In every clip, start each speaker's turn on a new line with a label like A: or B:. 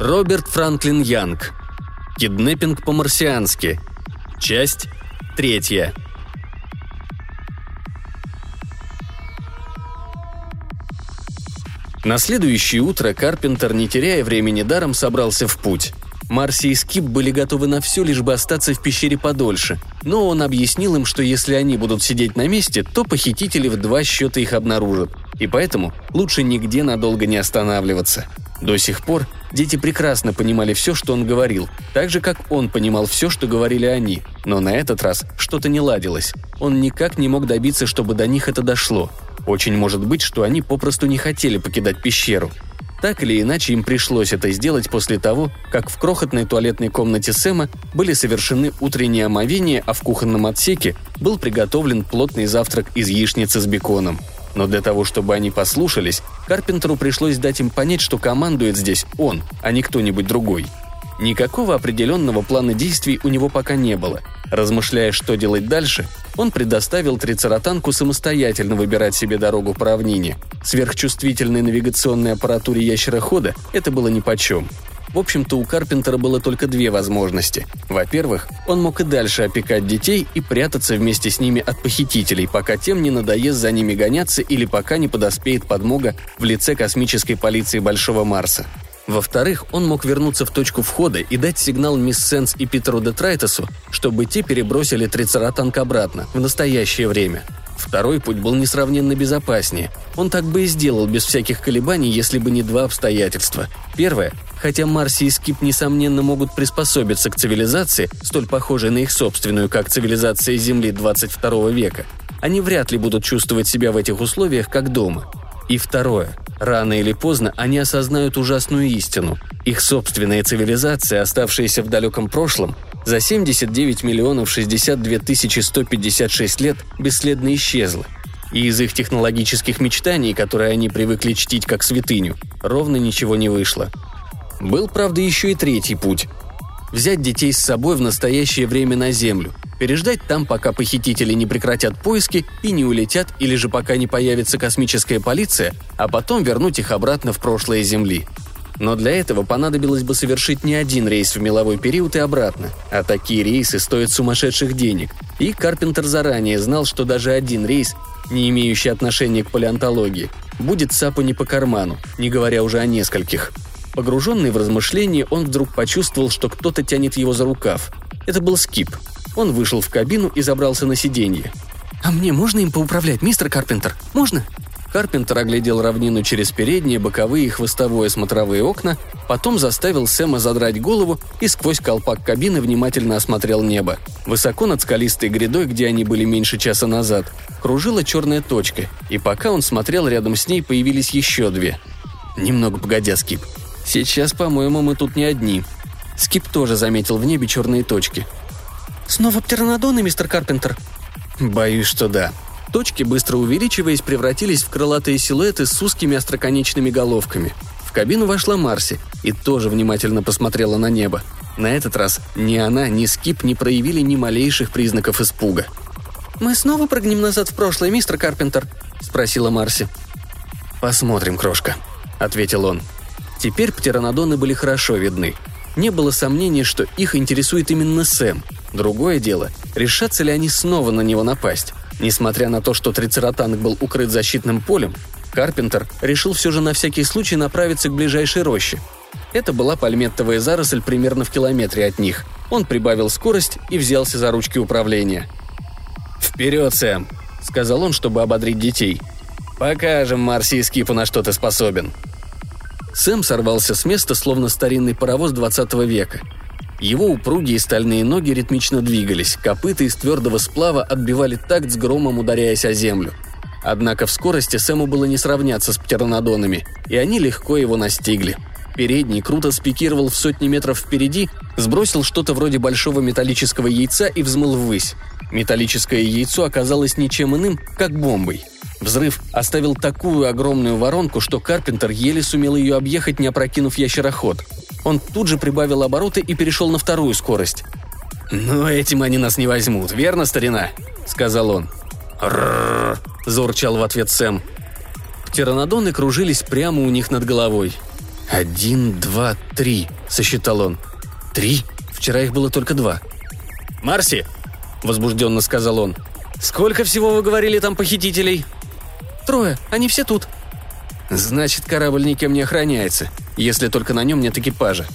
A: Роберт Франклин Янг. Киднеппинг по-марсиански. Часть третья. На следующее утро Карпентер, не теряя времени даром, собрался в путь. Марси и Скип были готовы на все, лишь бы остаться в пещере подольше, но он объяснил им, что если они будут сидеть на месте, то похитители в два счета их обнаружат, и поэтому лучше нигде надолго не останавливаться. До сих пор дети прекрасно понимали все, что он говорил, так же, как он понимал все, что говорили они, но на этот раз что-то не ладилось. Он никак не мог добиться, чтобы до них это дошло. Очень может быть, что они попросту не хотели покидать пещеру. Так или иначе, им пришлось это сделать после того, как в крохотной туалетной комнате Сэма были совершены утренние омовения, а в кухонном отсеке был приготовлен плотный завтрак из яичницы с беконом – но для того, чтобы они послушались, Карпентеру пришлось дать им понять, что командует здесь он, а не кто-нибудь другой. Никакого определенного плана действий у него пока не было. Размышляя, что делать дальше, он предоставил трицератанку самостоятельно выбирать себе дорогу по равнине. Сверхчувствительной навигационной аппаратуре ящерохода это было нипочем. В общем-то, у Карпентера было только две возможности. Во-первых, он мог и дальше опекать детей и прятаться вместе с ними от похитителей, пока тем не надоест за ними гоняться или пока не подоспеет подмога в лице космической полиции Большого Марса. Во-вторых, он мог вернуться в точку входа и дать сигнал мисс Сенс и Питеру Детрайтесу, чтобы те перебросили трицератанк обратно, в настоящее время. Второй путь был несравненно безопаснее. Он так бы и сделал без всяких колебаний, если бы не два обстоятельства. Первое. Хотя Марси и Скип, несомненно, могут приспособиться к цивилизации, столь похожей на их собственную, как цивилизация Земли 22 века, они вряд ли будут чувствовать себя в этих условиях как дома. И второе. Рано или поздно они осознают ужасную истину. Их собственная цивилизация, оставшаяся в далеком прошлом, за 79 миллионов 62 тысячи 156 лет бесследно исчезла. И из их технологических мечтаний, которые они привыкли чтить как святыню, ровно ничего не вышло. Был, правда, еще и третий путь. Взять детей с собой в настоящее время на Землю, переждать там, пока похитители не прекратят поиски и не улетят, или же пока не появится космическая полиция, а потом вернуть их обратно в прошлое Земли. Но для этого понадобилось бы совершить не один рейс в меловой период и обратно, а такие рейсы стоят сумасшедших денег. И Карпентер заранее знал, что даже один рейс, не имеющий отношения к палеонтологии, будет Сапу не по карману, не говоря уже о нескольких. Погруженный в размышления, он вдруг почувствовал, что кто-то тянет его за рукав. Это был Скип. Он вышел в кабину и забрался на сиденье.
B: «А мне можно им поуправлять, мистер Карпентер? Можно?»
A: Карпентер оглядел равнину через передние, боковые и хвостовые смотровые окна, потом заставил Сэма задрать голову и сквозь колпак кабины внимательно осмотрел небо. Высоко над скалистой грядой, где они были меньше часа назад, кружила черная точка, и пока он смотрел, рядом с ней появились еще две. Немного погодя, Скип. Сейчас, по-моему, мы тут не одни. Скип тоже заметил в небе черные точки.
B: «Снова птеранодоны, мистер Карпентер?»
A: «Боюсь, что да», Точки, быстро увеличиваясь, превратились в крылатые силуэты с узкими остроконечными головками. В кабину вошла Марси и тоже внимательно посмотрела на небо. На этот раз ни она, ни Скип не проявили ни малейших признаков испуга.
B: «Мы снова прыгнем назад в прошлое, мистер Карпентер?» – спросила Марси.
A: «Посмотрим, крошка», – ответил он. Теперь птеранодоны были хорошо видны. Не было сомнений, что их интересует именно Сэм. Другое дело, решатся ли они снова на него напасть. Несмотря на то, что трицератанг был укрыт защитным полем, Карпентер решил все же на всякий случай направиться к ближайшей роще. Это была пальметтовая заросль примерно в километре от них. Он прибавил скорость и взялся за ручки управления. «Вперед, Сэм!» – сказал он, чтобы ободрить детей. «Покажем Марси и Скипу, на что ты способен». Сэм сорвался с места, словно старинный паровоз 20 века – его упругие стальные ноги ритмично двигались, копыта из твердого сплава отбивали такт с громом, ударяясь о землю. Однако в скорости Сэму было не сравняться с птеранодонами, и они легко его настигли. Передний круто спикировал в сотни метров впереди, сбросил что-то вроде большого металлического яйца и взмыл ввысь. Металлическое яйцо оказалось ничем иным, как бомбой. Взрыв оставил такую огромную воронку, что Карпентер еле сумел ее объехать, не опрокинув ящероход – он тут же прибавил обороты и перешел на вторую скорость. «Но этим они нас не возьмут, верно, старина?» – сказал он. «Рррр!» – заурчал в ответ Сэм. Птеранодоны кружились прямо у них над головой. «Один, два, три», — сосчитал он. «Три? Вчера их было только два». «Марси!» — возбужденно сказал он. «Сколько всего вы говорили там похитителей?»
B: «Трое. Они все тут».
A: «Значит, корабль никем не охраняется, если только на нем нет экипажа».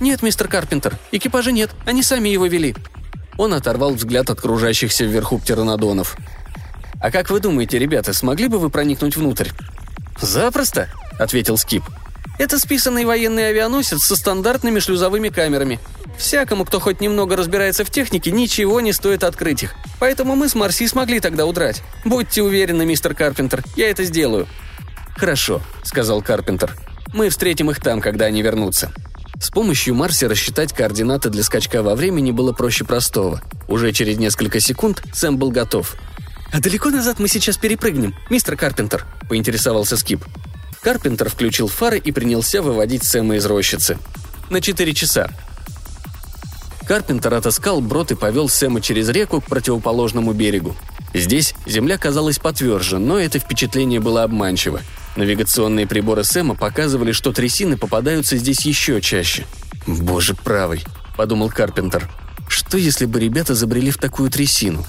B: «Нет, мистер Карпентер, экипажа нет. Они сами его вели».
A: Он оторвал взгляд от кружащихся вверху птеранодонов. «А как вы думаете, ребята, смогли бы вы проникнуть внутрь?» «Запросто», — ответил Скип.
B: «Это списанный военный авианосец со стандартными шлюзовыми камерами. Всякому, кто хоть немного разбирается в технике, ничего не стоит открыть их. Поэтому мы с Марси смогли тогда удрать. Будьте уверены, мистер Карпентер, я это сделаю».
A: «Хорошо», — сказал Карпентер. «Мы встретим их там, когда они вернутся». С помощью Марси рассчитать координаты для скачка во времени было проще простого. Уже через несколько секунд Сэм был готов.
B: «А далеко назад мы сейчас перепрыгнем, мистер Карпентер?» – поинтересовался Скип.
A: Карпентер включил фары и принялся выводить Сэма из рощицы. «На четыре часа», Карпентер отыскал брод и повел Сэма через реку к противоположному берегу. Здесь земля казалась потверже, но это впечатление было обманчиво. Навигационные приборы Сэма показывали, что трясины попадаются здесь еще чаще. «Боже правый», — подумал Карпентер. «Что, если бы ребята забрели в такую трясину?»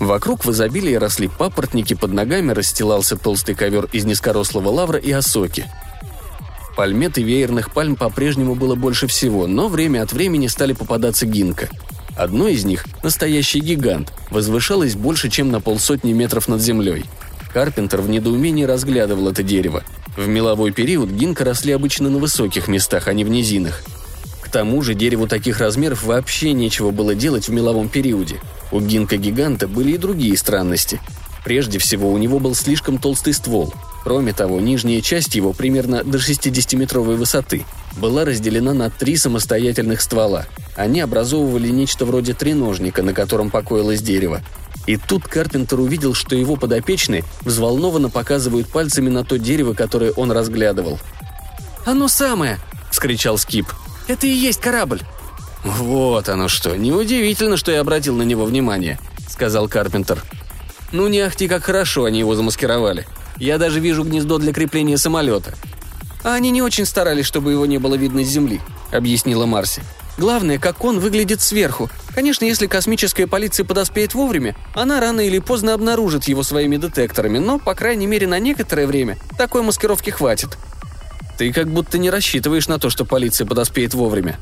A: Вокруг в изобилии росли папоротники, под ногами расстилался толстый ковер из низкорослого лавра и осоки. Пальмет и веерных пальм по-прежнему было больше всего, но время от времени стали попадаться гинка. Одно из них, настоящий гигант, возвышалось больше, чем на полсотни метров над землей. Карпентер в недоумении разглядывал это дерево. В меловой период гинка росли обычно на высоких местах, а не в низинах. К тому же дереву таких размеров вообще нечего было делать в меловом периоде. У гинка-гиганта были и другие странности. Прежде всего, у него был слишком толстый ствол – Кроме того, нижняя часть его, примерно до 60-метровой высоты, была разделена на три самостоятельных ствола. Они образовывали нечто вроде треножника, на котором покоилось дерево. И тут Карпентер увидел, что его подопечные взволнованно показывают пальцами на то дерево, которое он разглядывал.
B: «Оно самое!» – вскричал Скип. «Это и есть корабль!»
A: «Вот оно что! Неудивительно, что я обратил на него внимание», – сказал Карпентер. «Ну не ахти, как хорошо они его замаскировали. Я даже вижу гнездо для крепления самолета».
B: «А они не очень старались, чтобы его не было видно с Земли», — объяснила Марси. «Главное, как он выглядит сверху. Конечно, если космическая полиция подоспеет вовремя, она рано или поздно обнаружит его своими детекторами, но, по крайней мере, на некоторое время такой маскировки хватит».
A: «Ты как будто не рассчитываешь на то, что полиция подоспеет вовремя»,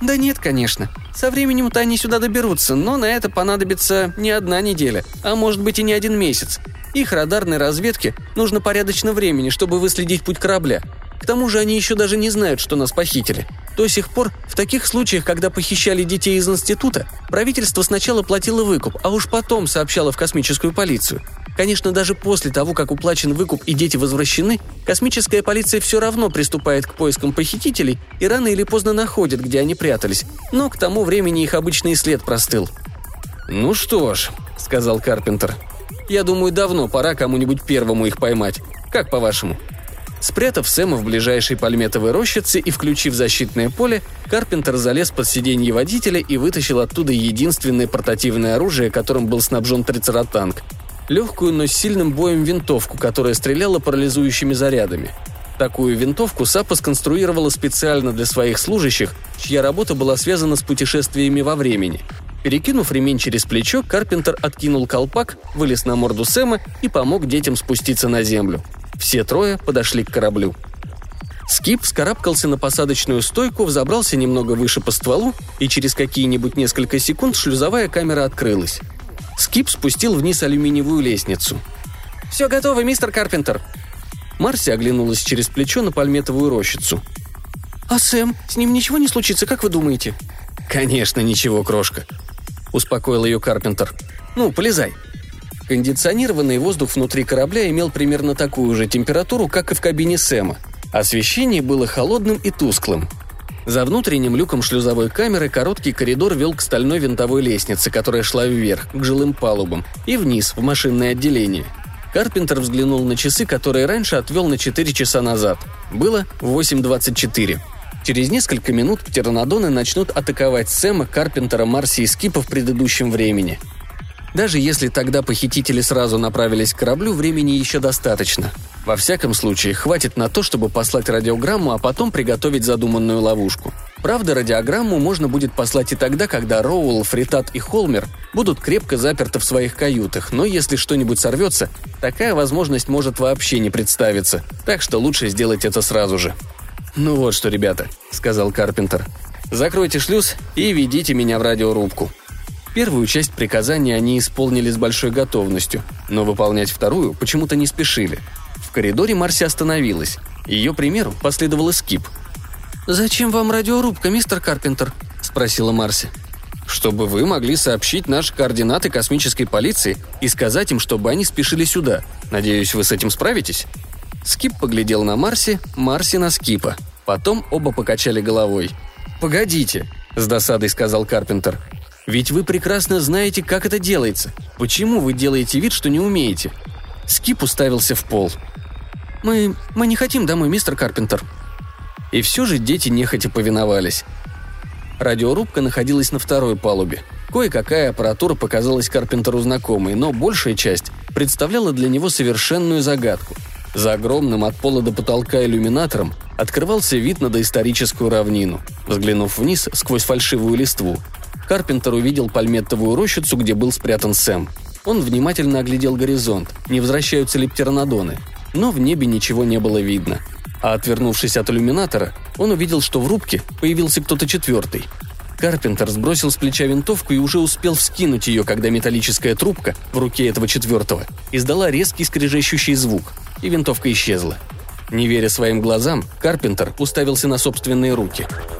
B: да нет, конечно. Со временем-то они сюда доберутся, но на это понадобится не одна неделя, а может быть и не один месяц. Их радарной разведке нужно порядочно времени, чтобы выследить путь корабля. К тому же они еще даже не знают, что нас похитили. До сих пор, в таких случаях, когда похищали детей из института, правительство сначала платило выкуп, а уж потом сообщало в космическую полицию. Конечно, даже после того, как уплачен выкуп и дети возвращены, космическая полиция все равно приступает к поискам похитителей и рано или поздно находит, где они прятались. Но к тому времени их обычный след простыл.
A: «Ну что ж», — сказал Карпентер, я думаю, давно пора кому-нибудь первому их поймать. Как по-вашему?» Спрятав Сэма в ближайшей пальметовой рощице и включив защитное поле, Карпентер залез под сиденье водителя и вытащил оттуда единственное портативное оружие, которым был снабжен трицератанк. Легкую, но с сильным боем винтовку, которая стреляла парализующими зарядами. Такую винтовку САПа сконструировала специально для своих служащих, чья работа была связана с путешествиями во времени – Перекинув ремень через плечо, Карпентер откинул колпак, вылез на морду Сэма и помог детям спуститься на землю. Все трое подошли к кораблю. Скип скарабкался на посадочную стойку, взобрался немного выше по стволу, и через какие-нибудь несколько секунд шлюзовая камера открылась. Скип спустил вниз алюминиевую лестницу.
B: «Все готово, мистер Карпентер!»
A: Марси оглянулась через плечо на пальметовую рощицу.
B: «А Сэм? С ним ничего не случится, как вы думаете?»
A: «Конечно, ничего, крошка успокоил ее Карпентер. «Ну, полезай». Кондиционированный воздух внутри корабля имел примерно такую же температуру, как и в кабине Сэма. Освещение было холодным и тусклым. За внутренним люком шлюзовой камеры короткий коридор вел к стальной винтовой лестнице, которая шла вверх, к жилым палубам, и вниз, в машинное отделение. Карпентер взглянул на часы, которые раньше отвел на 4 часа назад. Было 8.24. Через несколько минут птеранодоны начнут атаковать Сэма, Карпентера, Марси и Скипа в предыдущем времени. Даже если тогда похитители сразу направились к кораблю, времени еще достаточно. Во всяком случае, хватит на то, чтобы послать радиограмму, а потом приготовить задуманную ловушку. Правда, радиограмму можно будет послать и тогда, когда Роуэлл, Фритат и Холмер будут крепко заперты в своих каютах, но если что-нибудь сорвется, такая возможность может вообще не представиться, так что лучше сделать это сразу же. «Ну вот что, ребята», — сказал Карпентер. «Закройте шлюз и ведите меня в радиорубку». Первую часть приказания они исполнили с большой готовностью, но выполнять вторую почему-то не спешили. В коридоре Марси остановилась. Ее примеру последовал Скип —
B: «Зачем вам радиорубка, мистер Карпентер?» – спросила Марси.
A: «Чтобы вы могли сообщить наши координаты космической полиции и сказать им, чтобы они спешили сюда. Надеюсь, вы с этим справитесь?» Скип поглядел на Марси, Марси на Скипа. Потом оба покачали головой. «Погодите», – с досадой сказал Карпентер. «Ведь вы прекрасно знаете, как это делается. Почему вы делаете вид, что не умеете?» Скип уставился в пол.
B: «Мы... мы не хотим домой, мистер Карпентер»,
A: и все же дети нехотя повиновались. Радиорубка находилась на второй палубе. Кое-какая аппаратура показалась Карпентеру знакомой, но большая часть представляла для него совершенную загадку. За огромным от пола до потолка иллюминатором открывался вид на доисторическую равнину. Взглянув вниз сквозь фальшивую листву, Карпентер увидел пальметтовую рощицу, где был спрятан Сэм. Он внимательно оглядел горизонт, не возвращаются ли птеранодоны, но в небе ничего не было видно – а отвернувшись от иллюминатора, он увидел, что в рубке появился кто-то четвертый. Карпентер сбросил с плеча винтовку и уже успел вскинуть ее, когда металлическая трубка в руке этого четвертого издала резкий скрежещущий звук, и винтовка исчезла. Не веря своим глазам, Карпентер уставился на собственные руки –